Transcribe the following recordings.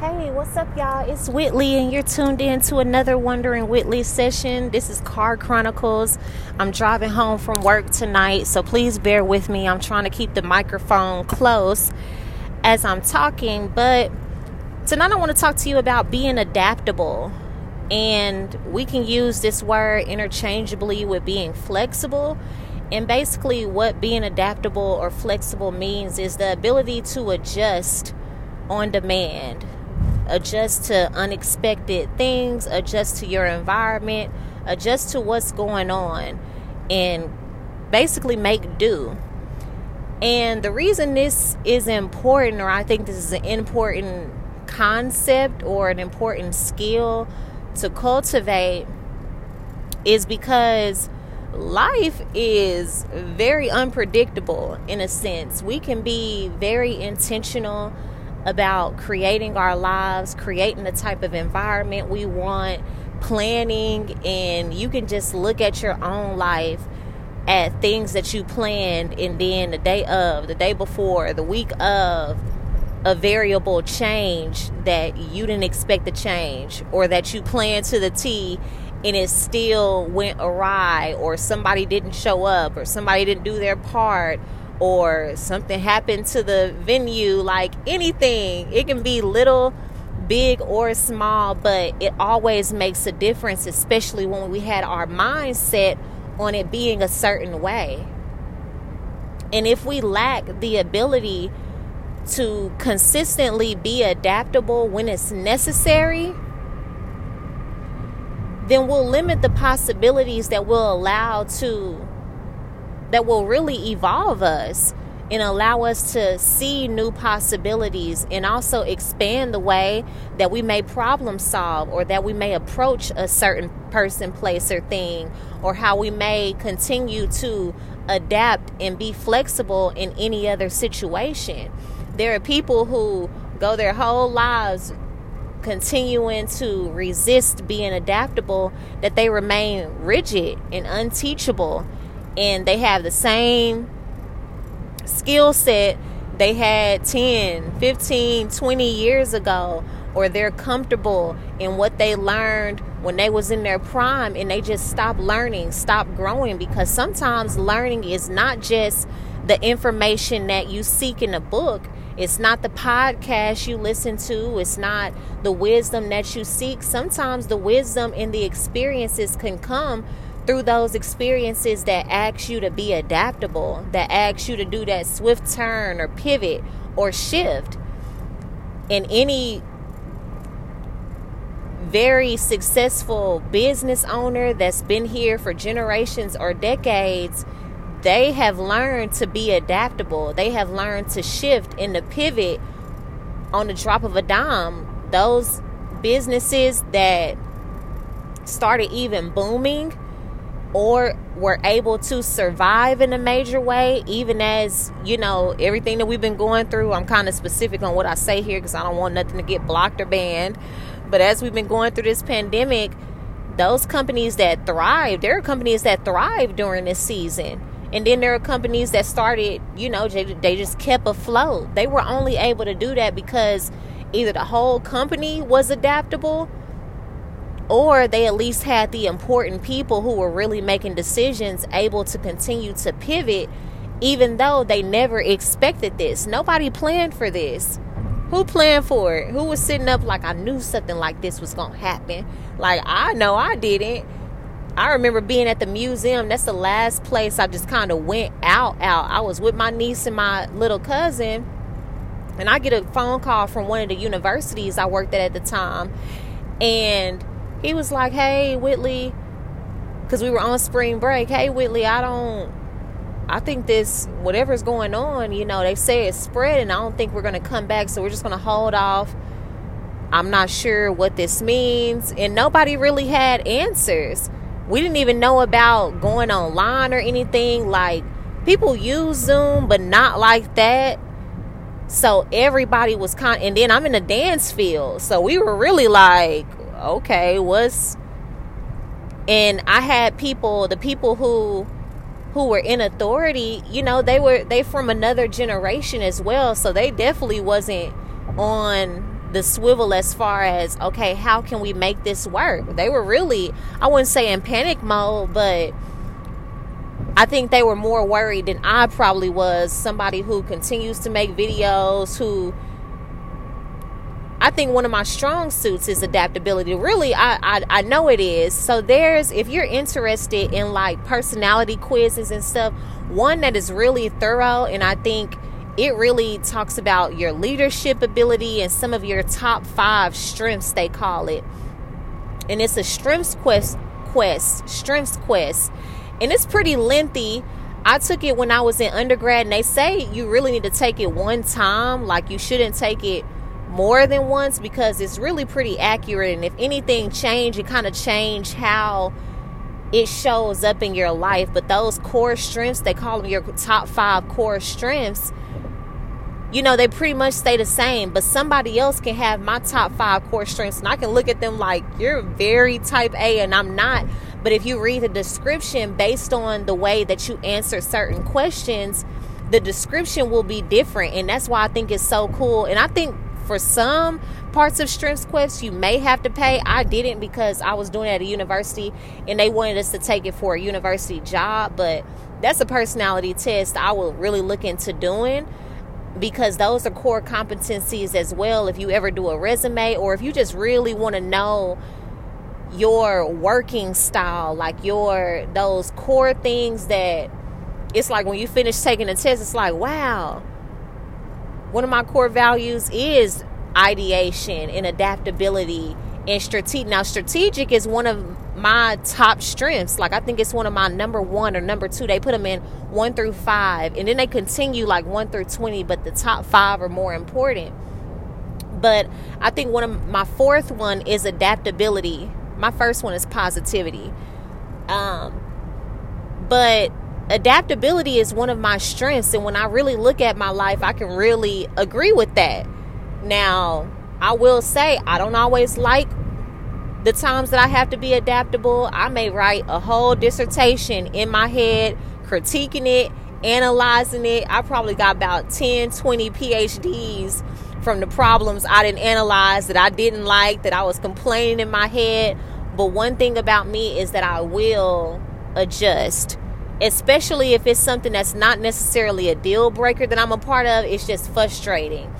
Hey, what's up, y'all? It's Whitley, and you're tuned in to another Wondering Whitley session. This is Car Chronicles. I'm driving home from work tonight, so please bear with me. I'm trying to keep the microphone close as I'm talking, but tonight I want to talk to you about being adaptable. And we can use this word interchangeably with being flexible. And basically, what being adaptable or flexible means is the ability to adjust on demand adjust to unexpected things, adjust to your environment, adjust to what's going on, and basically make do. And the reason this is important, or I think this is an important concept or an important skill to cultivate, is because life is very unpredictable in a sense. We can be very intentional about creating our lives, creating the type of environment we want, planning, and you can just look at your own life at things that you planned and then the day of, the day before, the week of a variable change that you didn't expect to change or that you planned to the T and it still went awry or somebody didn't show up or somebody didn't do their part or something happened to the venue, like anything. It can be little, big, or small, but it always makes a difference, especially when we had our mindset on it being a certain way. And if we lack the ability to consistently be adaptable when it's necessary, then we'll limit the possibilities that we'll allow to that will really evolve us and allow us to see new possibilities and also expand the way that we may problem solve or that we may approach a certain person, place, or thing, or how we may continue to adapt and be flexible in any other situation. There are people who go their whole lives continuing to resist being adaptable, that they remain rigid and unteachable and they have the same skill set they had 10, 15, 20 years ago or they're comfortable in what they learned when they was in their prime and they just stop learning, stop growing because sometimes learning is not just the information that you seek in a book. It's not the podcast you listen to. It's not the wisdom that you seek. Sometimes the wisdom and the experiences can come through those experiences that ask you to be adaptable, that ask you to do that swift turn or pivot or shift. And any very successful business owner that's been here for generations or decades, they have learned to be adaptable. They have learned to shift and to pivot on the drop of a dime. Those businesses that started even booming or were able to survive in a major way, even as, you know, everything that we've been going through. I'm kind of specific on what I say here because I don't want nothing to get blocked or banned. But as we've been going through this pandemic, those companies that thrive, there are companies that thrive during this season. And then there are companies that started, you know, they, they just kept afloat. They were only able to do that because either the whole company was adaptable or they at least had the important people who were really making decisions able to continue to pivot even though they never expected this. Nobody planned for this. Who planned for it? Who was sitting up like i knew something like this was gonna happen. Like i know i didn't. I remember being at the museum. That's the last place i just kind of went out out. I was with my niece and my little cousin and i get a phone call from one of the universities i worked at at the time and he was like, "Hey, Whitley," because we were on spring break. Hey, Whitley, I don't. I think this whatever's going on, you know, they say it's spreading. I don't think we're going to come back, so we're just going to hold off. I'm not sure what this means, and nobody really had answers. We didn't even know about going online or anything. Like people use Zoom, but not like that. So everybody was kind, and then I'm in the dance field, so we were really like, okay, what's and I had people, the people who who were in authority, you know, they were they from another generation as well, so they definitely wasn't on the swivel as far as okay how can we make this work? They were really i wouldn't say in panic mode but i think they were more worried than i probably was. Somebody who continues to make videos who I think one of my strong suits is adaptability. Really, I, I, I know it is. So there's if you're interested in like personality quizzes and stuff, one that is really thorough and I think it really talks about your leadership ability and some of your top five strengths they call it and it's a strengths quest quest strengths quest and it's pretty lengthy i took it when i was in undergrad and they say you really need to take it one time like you shouldn't take it more than once because it's really pretty accurate and if anything change it kind of change how it shows up in your life but those core strengths they call them your top five core strengths you know, they pretty much stay the same, but somebody else can have my top five core strengths and I can look at them like, you're very type A and I'm not. But if you read the description based on the way that you answer certain questions, the description will be different. And that's why I think it's so cool. And I think for some parts of Strengths Quest, you may have to pay. I didn't because I was doing it at a university and they wanted us to take it for a university job. But that's a personality test I will really look into doing because those are core competencies as well if you ever do a resume or if you just really want to know your working style like your those core things that it's like when you finish taking a test it's like wow one of my core values is ideation and adaptability and strategic now strategic is one of my top strengths. Like I think it's one of my number one or number two. They put them in one through five, and then they continue like one through twenty, but the top five are more important. But I think one of my fourth one is adaptability. My first one is positivity. Um, but adaptability is one of my strengths, and when I really look at my life, I can really agree with that. Now, I will say I don't always like the times that I have to be adaptable, I may write a whole dissertation in my head, critiquing it, analyzing it. I probably got about 10, 20 PhDs from the problems I didn't analyze that I didn't like, that I was complaining in my head. But one thing about me is that I will adjust, especially if it's something that's not necessarily a deal breaker that I'm a part of. It's just frustrating.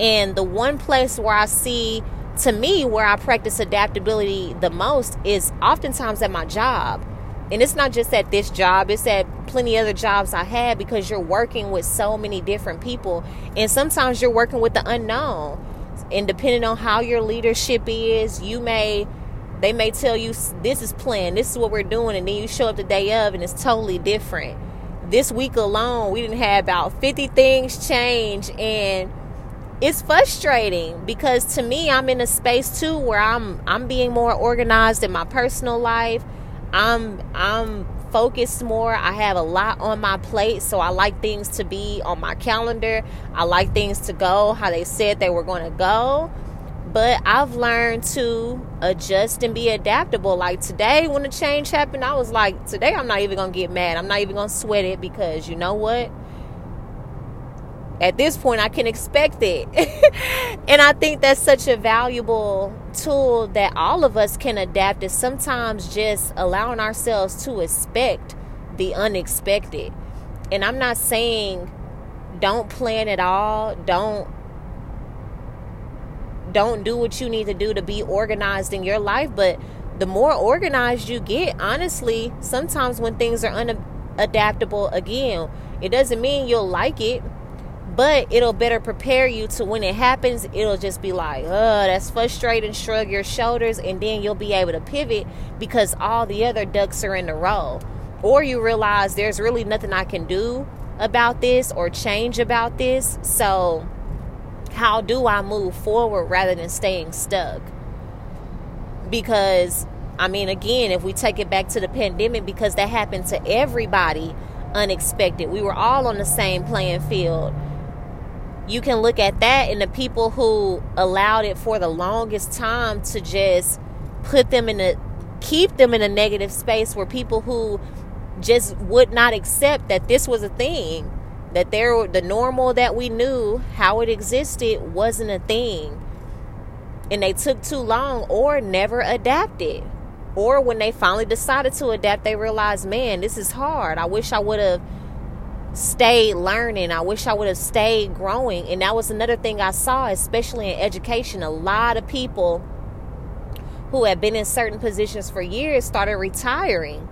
And the one place where I see to me, where I practice adaptability the most is oftentimes at my job. And it's not just at this job, it's at plenty other jobs I had because you're working with so many different people. And sometimes you're working with the unknown. And depending on how your leadership is, you may they may tell you this is planned, this is what we're doing, and then you show up the day of and it's totally different. This week alone, we didn't have about 50 things change and it's frustrating because to me I'm in a space too where I'm I'm being more organized in my personal life. I'm I'm focused more. I have a lot on my plate, so I like things to be on my calendar. I like things to go how they said they were going to go. But I've learned to adjust and be adaptable. Like today, when the change happened, I was like, today I'm not even to get mad. I'm not even to sweat it because you know what? at this point I can expect it. and I think that's such a valuable tool that all of us can adapt is sometimes just allowing ourselves to expect the unexpected. And I'm not saying don't plan at all, don't don't do what you need to do to be organized in your life, but the more organized you get, honestly, sometimes when things are unadaptable again, it doesn't mean you'll like it but it'll better prepare you to when it happens it'll just be like oh that's frustrating shrug your shoulders and then you'll be able to pivot because all the other ducks are in a row. Or you realize there's really nothing i can do about this or change about this. So how do i move forward rather than staying stuck? Because i mean again if we take it back to the pandemic because that happened to everybody unexpected. We were all on the same playing field. You can look at that and the people who allowed it for the longest time to just put them in a keep them in a negative space where people who just would not accept that this was a thing that there the normal that we knew how it existed wasn't a thing and they took too long or never adapted. Or when they finally decided to adapt, they realized, man, this is hard. I wish I would have stayed learning. I wish I would have stayed growing. And that was another thing I saw, especially in education. A lot of people who had been in certain positions for years started retiring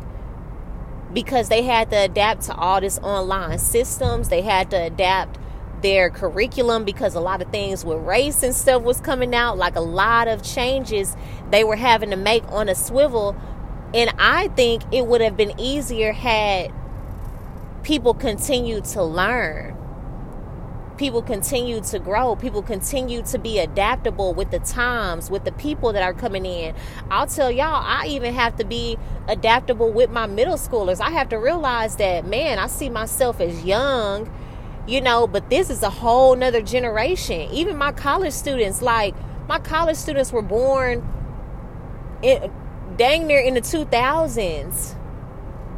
because they had to adapt to all this online systems. They had to adapt their curriculum because a lot of things with race and stuff was coming out, like a lot of changes they were having to make on a swivel. And I think it would have been easier had people continued to learn. People continue to grow. People continue to be adaptable with the times, with the people that are coming in. I'll tell y'all, I even have to be adaptable with my middle schoolers. I have to realize that, man, I see myself as young you know but this is a whole nother generation even my college students like my college students were born in, dang near in the 2000s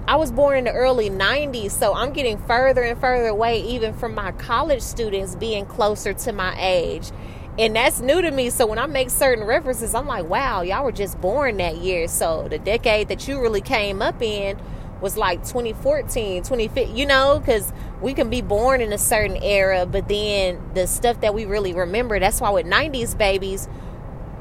i was born in the early 90s so i'm getting further and further away even from my college students being closer to my age. And that's new to me so when i make certain references i'm like wow y'all were just born that year. So the decade that you really came up in was like 2014, 2015, you know, because we can be born in a certain era, but then the stuff that we really remember, that's why with 90s babies,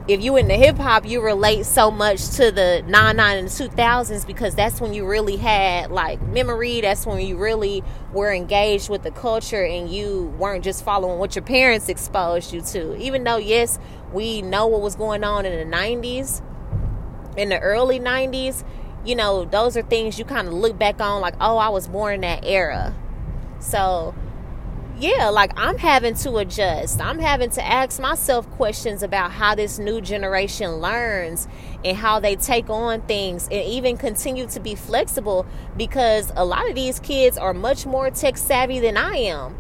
if you in the hip hop, you relate so much to the 99 and the 2000s because that's when you really had like memory. That's when you really were engaged with the culture and you weren't just following what your parents exposed you to. Even though, yes, we know what was going on in the 90s, in the early 90s, you know, those are things you kind of look back on like, oh, I was born in that era. So, yeah, like I'm having to adjust. I'm having to ask myself questions about how this new generation learns and how they take on things and even continue to be flexible because a lot of these kids are much more tech savvy than I am.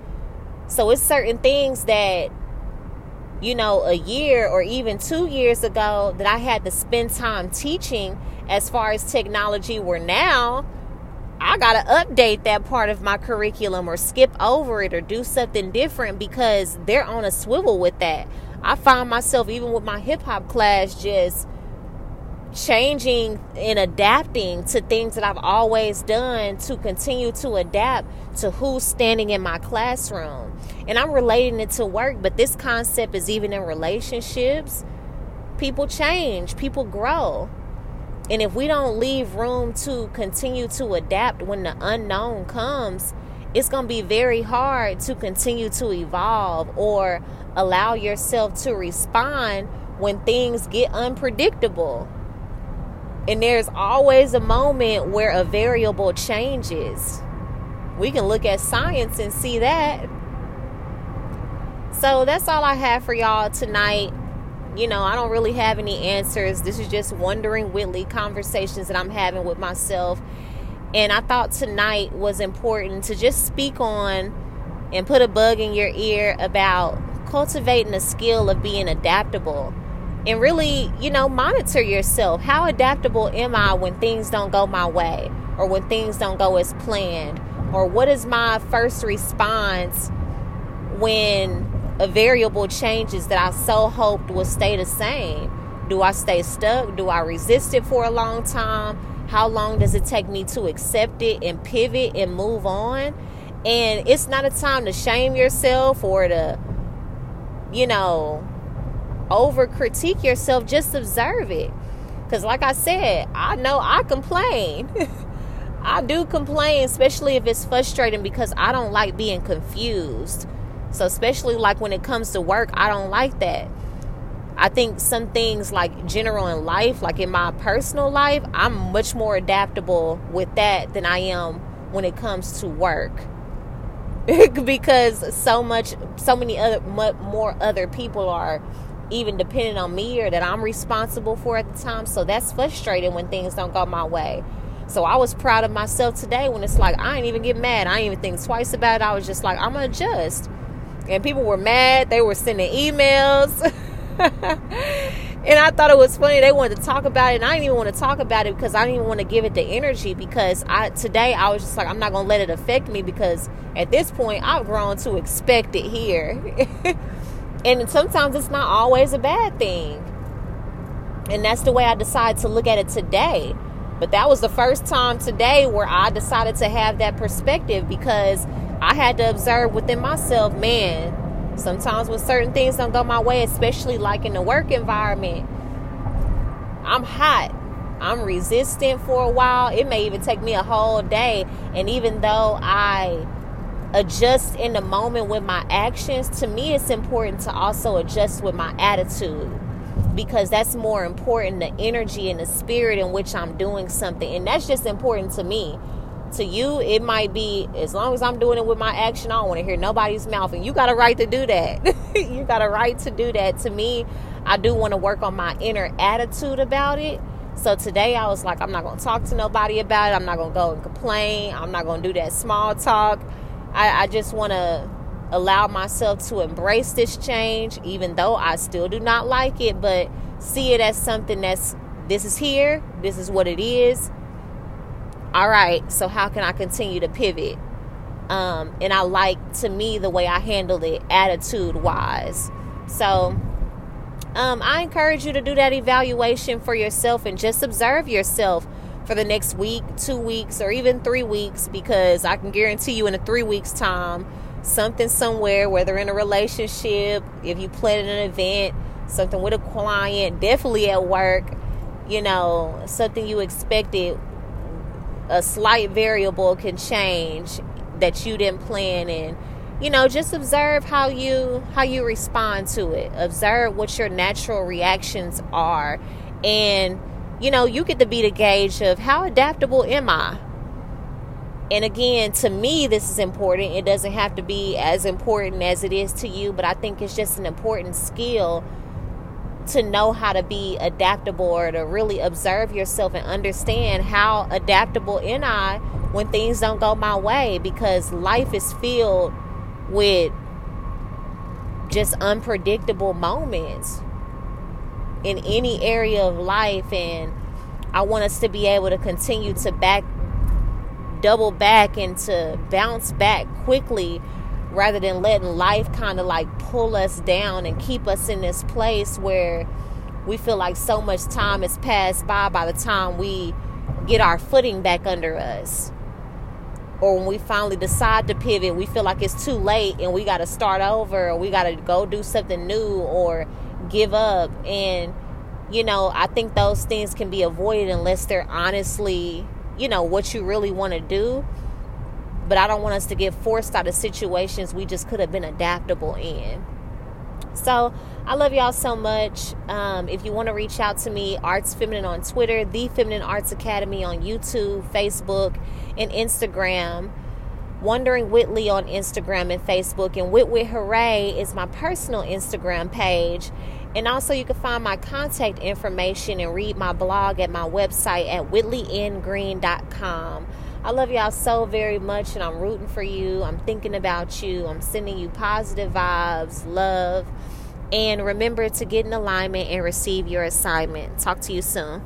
So, it's certain things that you know, a year or even two years ago that I had to spend time teaching as far as technology were now I got to update that part of my curriculum or skip over it or do something different because they're on a swivel with that. I find myself, even with my hip hop class, just changing and adapting to things that I've always done to continue to adapt to who's standing in my classroom. And I'm relating it to work, but this concept is even in relationships. People change, people grow. And if we don't leave room to continue to adapt when the unknown comes, it's going to be very hard to continue to evolve or allow yourself to respond when things get unpredictable. And there's always a moment where a variable changes. We can look at science and see that. So that's all I have for y'all tonight you know, I don't really have any answers. This is just wondering Whitley conversations that I'm having with myself. And I thought tonight was important to just speak on and put a bug in your ear about cultivating the skill of being adaptable and really, you know, monitor yourself. How adaptable am I when things don't go my way or when things don't go as planned? Or what is my first response when a variable changes that I so hoped would stay the same. Do I stay stuck? Do I resist it for a long time? How long does it take me to accept it and pivot and move on? And it's not a time to shame yourself or to, you know, over critique yourself. Just observe it. Because, like I said, I know I complain. I do complain, especially if it's frustrating because I don't like being confused. So, especially like when it comes to work, I don't like that. I think some things like general in life, like in my personal life, I'm much more adaptable with that than I am when it comes to work. because so much, so many other, more other people are even depending on me or that I'm responsible for at the time. So that's frustrating when things don't go my way. So I was proud of myself today when it's like I ain't even get mad. I ain't even think twice about it. I was just like, I'm gonna adjust and people were mad. They were sending emails. and I thought it was funny. They wanted to talk about it, and I didn't even want to talk about it because I didn't even want to give it the energy. Because I today I was just like, I'm not gonna let it affect me because at this point I've grown to expect it here. And sometimes it's not always a bad thing. And that's the way I decided to look at it today. But that was the first time today where I decided to have that perspective because I had to observe within myself, man, sometimes when certain things don't go my way, especially like in the work environment, I'm hot. I'm resistant for a while. It may even take me a whole day. And even though I adjust in the moment with my actions, to me, it's important to also adjust with my attitude because that's more important the energy and the spirit in which I'm doing something. And that's just important to me. To you, it might be as long as I'm doing it with my action, I don't want to hear nobody's mouth. And you got a right to do that. you got a right to do that. To me, I do want to work on my inner attitude about it. So today I was like, I'm not going to talk to nobody about it. I'm not going to go and complain. I'm not going to do that small talk. I, I just want to allow myself to embrace this change, even though I still do not like it, but see it as something that's this is here, this is what it is. All right, so how can I continue to pivot? Um, and I like to me the way I handle it attitude wise. So um, I encourage you to do that evaluation for yourself and just observe yourself for the next week, two weeks, or even three weeks because I can guarantee you in a three weeks' time, something somewhere, whether in a relationship, if you plan an event, something with a client, definitely at work, you know, something you expected, a slight variable can change that you didn't plan and you know just observe how you how you respond to it. Observe what your natural reactions are. And you know you get to be the gauge of how adaptable am i? And again, to me, this is important. It doesn't have to be as important as it is to you, but I think it's just an important skill to know how to be adaptable or to really observe yourself and understand how adaptable am I when things don't go my way because life is filled with just unpredictable moments in any area of life. And I want us to be able to continue to back double back and to bounce back quickly rather than letting life kind of like pull us down and keep us in this place where we feel like so much time has passed by by the time we get our footing back under us. Or when we finally decide to pivot, we feel like it's too late and we got to start over or we got to go do something new or give up. And, you know, I think those things can be avoided unless they're honestly you know, what you really want to do. But I don't want us to get forced out of situations we just could have been adaptable in. So I love y'all so much. Um, if you want to reach out to me, Arts Feminine on Twitter, The Feminine Arts Academy on YouTube, Facebook, and Instagram. Wondering Whitley on Instagram and Facebook, and Wit Wit Hooray is my personal Instagram page. And also, you can find my contact information and read my blog at my website at whitleyngreen.com. I love y'all so very much, and I'm rooting for you. I'm thinking about you. I'm sending you positive vibes, love. And remember to get in alignment and receive your assignment. Talk to you soon.